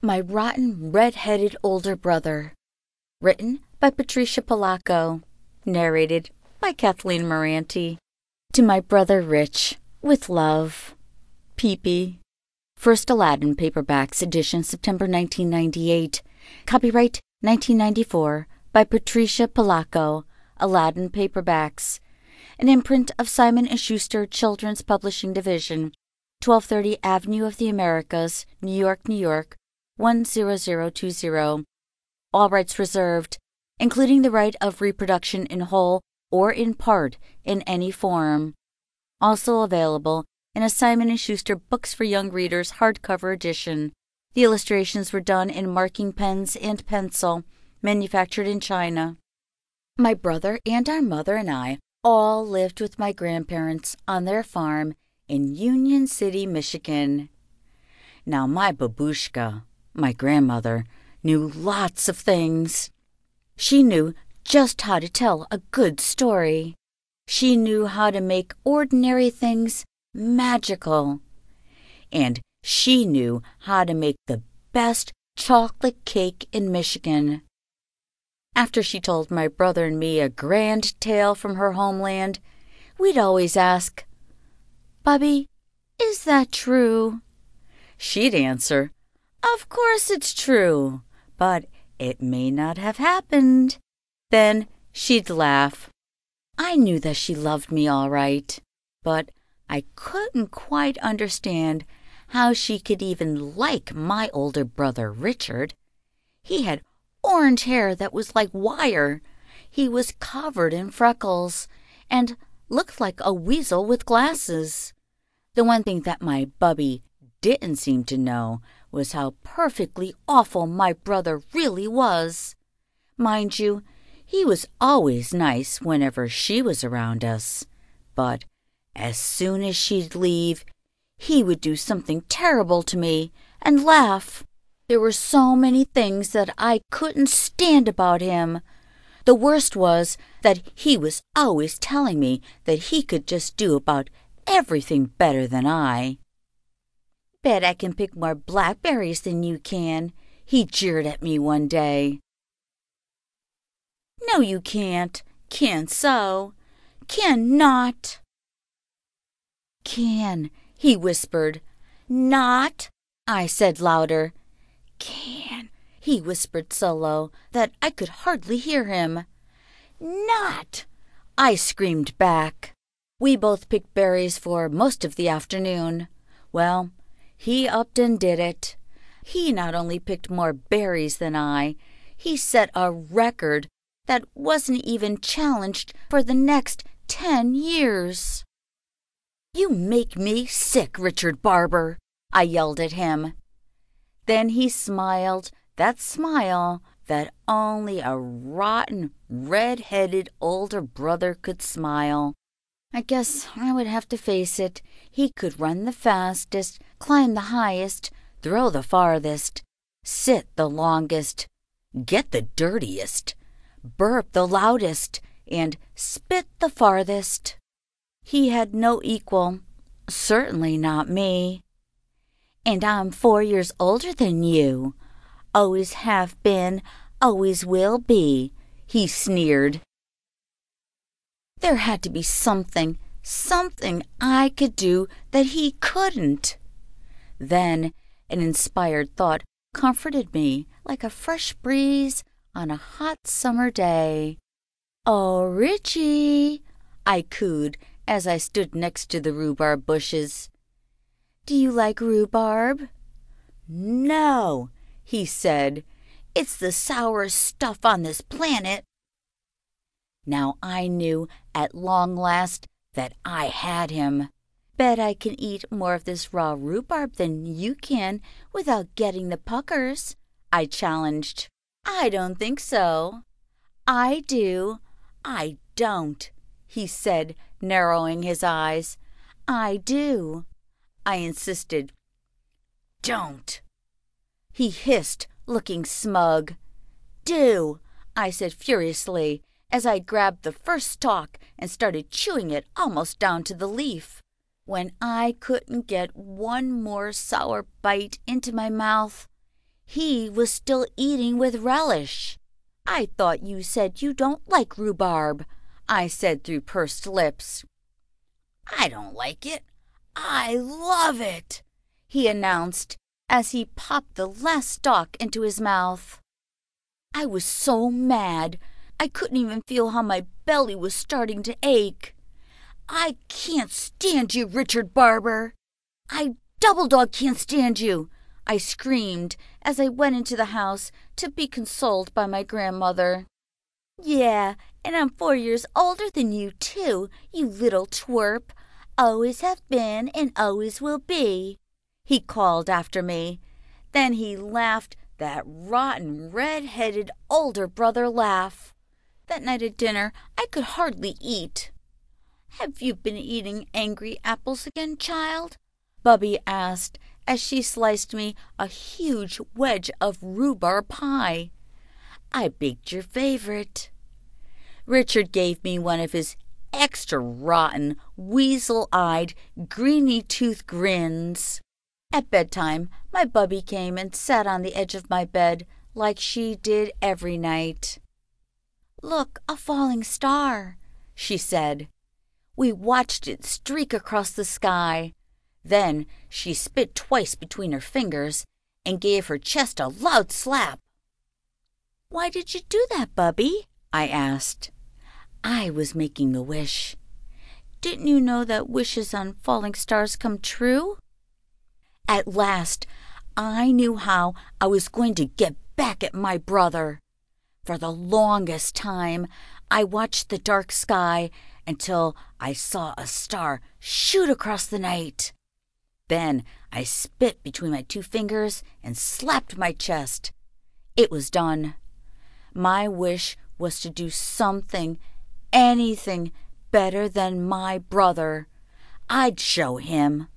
My Rotten Red-Headed Older Brother. Written by Patricia Polacco. Narrated by Kathleen Moranti. To my brother Rich, with love. Peepee. First Aladdin Paperbacks Edition, September 1998. Copyright 1994 by Patricia Polacco. Aladdin Paperbacks. An imprint of Simon & Schuster Children's Publishing Division. 1230 Avenue of the Americas, New York, New York 10020. All rights reserved, including the right of reproduction in whole or in part in any form. Also available in a Simon & Schuster Books for Young Readers hardcover edition. The illustrations were done in marking pens and pencil, manufactured in China. My brother and our mother and I all lived with my grandparents on their farm in Union City, Michigan. Now, my babushka, my grandmother, knew lots of things. She knew just how to tell a good story. She knew how to make ordinary things magical. And she knew how to make the best chocolate cake in Michigan. After she told my brother and me a grand tale from her homeland, we'd always ask, Bubby, is that true? She'd answer, Of course it's true, but it may not have happened. Then she'd laugh. I knew that she loved me all right, but I couldn't quite understand how she could even like my older brother Richard. He had orange hair that was like wire. He was covered in freckles and looked like a weasel with glasses. The one thing that my bubby didn't seem to know was how perfectly awful my brother really was. Mind you, he was always nice whenever she was around us. But as soon as she'd leave, he would do something terrible to me and laugh. There were so many things that I couldn't stand about him. The worst was that he was always telling me that he could just do about everything better than I. Bet I can pick more blackberries than you can, he jeered at me one day. No, you can't. Can so. Can not. Can, he whispered. Not, I said louder. Can, he whispered so low that I could hardly hear him. Not, I screamed back. We both picked berries for most of the afternoon. Well, he upped and did it. He not only picked more berries than I, he set a record that wasn't even challenged for the next ten years. You make me sick, Richard Barber, I yelled at him. Then he smiled that smile that only a rotten, red-headed older brother could smile. I guess I would have to face it. He could run the fastest, climb the highest, throw the farthest, sit the longest, get the dirtiest, burp the loudest, and spit the farthest. He had no equal, certainly not me. And I'm four years older than you. Always have been, always will be, he sneered. There had to be something, something I could do that he couldn't. Then an inspired thought comforted me like a fresh breeze on a hot summer day. Oh, Richie, I cooed as I stood next to the rhubarb bushes. Do you like rhubarb? No, he said. It's the sourest stuff on this planet. Now I knew at long last that I had him. Bet I can eat more of this raw rhubarb than you can without getting the puckers, I challenged. I don't think so. I do. I don't, he said, narrowing his eyes. I do. I insisted. Don't. He hissed, looking smug. Do, I said furiously as I grabbed the first stalk and started chewing it almost down to the leaf. When I couldn't get one more sour bite into my mouth, He was still eating with relish. I thought you said you don't like rhubarb, I said through pursed lips. I don't like it. I love it, he announced as he popped the last stalk into his mouth. I was so mad, I couldn't even feel how my belly was starting to ache. I can't stand you, Richard Barber. I double dog can't stand you, I screamed as I went into the house to be consoled by my grandmother. Yeah, and I'm four years older than you, too, you little twerp. Always have been and always will be, he called after me. Then he laughed that rotten, red headed older brother laugh. That night at dinner, I could hardly eat. Have you been eating angry apples again, child? Bubby asked as she sliced me a huge wedge of rhubarb pie. I baked your favorite. Richard gave me one of his extra rotten, weasel eyed, greeny tooth grins. At bedtime, my Bubby came and sat on the edge of my bed like she did every night. Look, a falling star, she said. We watched it streak across the sky, then she spit twice between her fingers and gave her chest a loud slap. Why did you do that, Bubby? I asked. I was making a wish. Didn't you know that wishes on falling stars come true? At last, I knew how I was going to get back at my brother. For the longest time, I watched the dark sky until I saw a star shoot across the night. Then I spit between my two fingers and slapped my chest. It was done. My wish was to do something, anything better than my brother. I'd show him.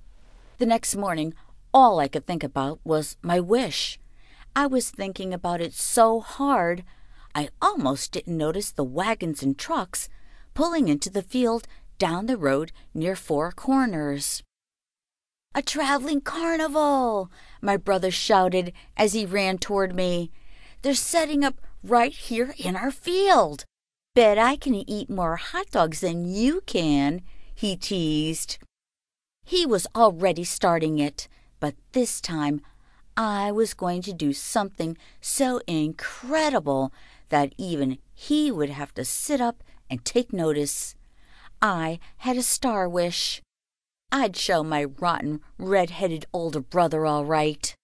The next morning, all I could think about was my wish. I was thinking about it so hard, I almost didn't notice the wagons and trucks pulling into the field down the road near Four Corners. A traveling carnival! my brother shouted as he ran toward me. They're setting up right here in our field. Bet I can eat more hot dogs than you can, he teased. He was already starting it, but this time I was going to do something so incredible that even he would have to sit up and take notice. I had a star wish. I'd show my rotten, red-headed older brother all right.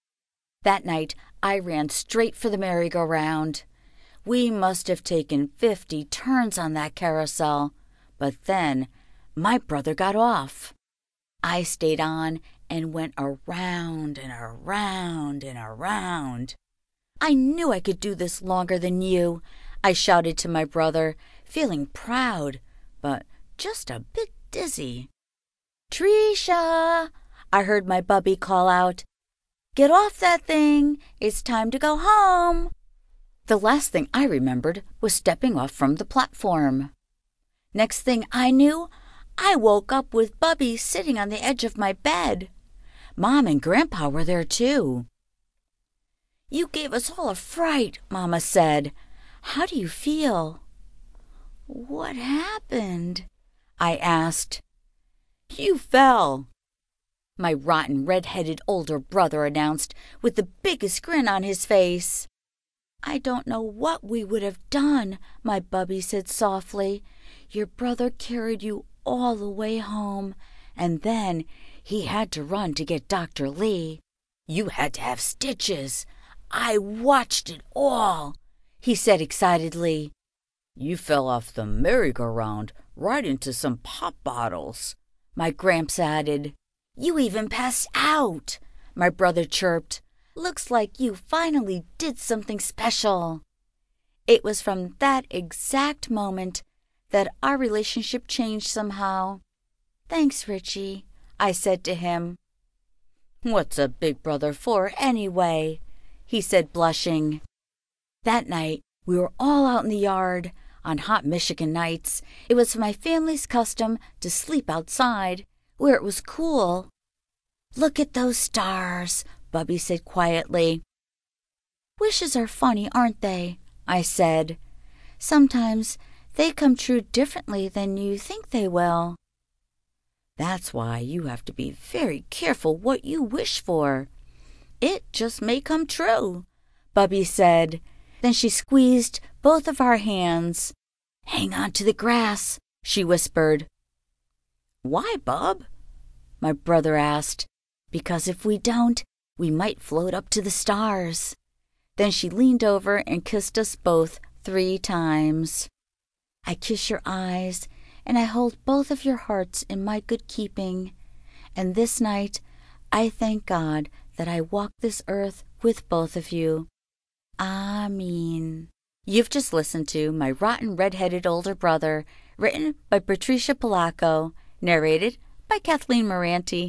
That night I ran straight for the merry-go-round. We must have taken fifty turns on that carousel, but then my brother got off. I stayed on and went around and around and around. I knew I could do this longer than you, I shouted to my brother, feeling proud, but just a bit dizzy. Treesha! I heard my bubby call out. Get off that thing! It's time to go home! The last thing I remembered was stepping off from the platform. Next thing I knew, I woke up with Bubby sitting on the edge of my bed. Mom and Grandpa were there too. You gave us all a fright, Mama said. How do you feel? What happened? I asked. You fell. My rotten, red-headed older brother announced with the biggest grin on his face. I don't know what we would have done, my bubby said softly. Your brother carried you all the way home, and then he had to run to get Dr. Lee. You had to have stitches. I watched it all, he said excitedly. You fell off the merry-go-round right into some pop bottles, my Gramps added. You even passed out, my brother chirped. Looks like you finally did something special. It was from that exact moment that our relationship changed somehow. Thanks, Richie, I said to him. What's a big brother for, anyway? He said, blushing. That night, we were all out in the yard, on hot Michigan nights, it was my family's custom to sleep outside, where it was cool. Look at those stars, Bubby said quietly. Wishes are funny, aren't they? I said. Sometimes they come true differently than you think they will. That's why you have to be very careful what you wish for. It just may come true, Bubby said. Then she squeezed both of our hands. Hang on to the grass, she whispered. Why, Bub? My brother asked. Because if we don't, we might float up to the stars. Then she leaned over and kissed us both three times. I kiss your eyes, and I hold both of your hearts in my good keeping. And this night, I thank God that I walk this earth with both of you. Amen. You've just listened to My Rotten Red-Headed Older Brother, written by Patricia Polacco, narrated by Kathleen Moranti.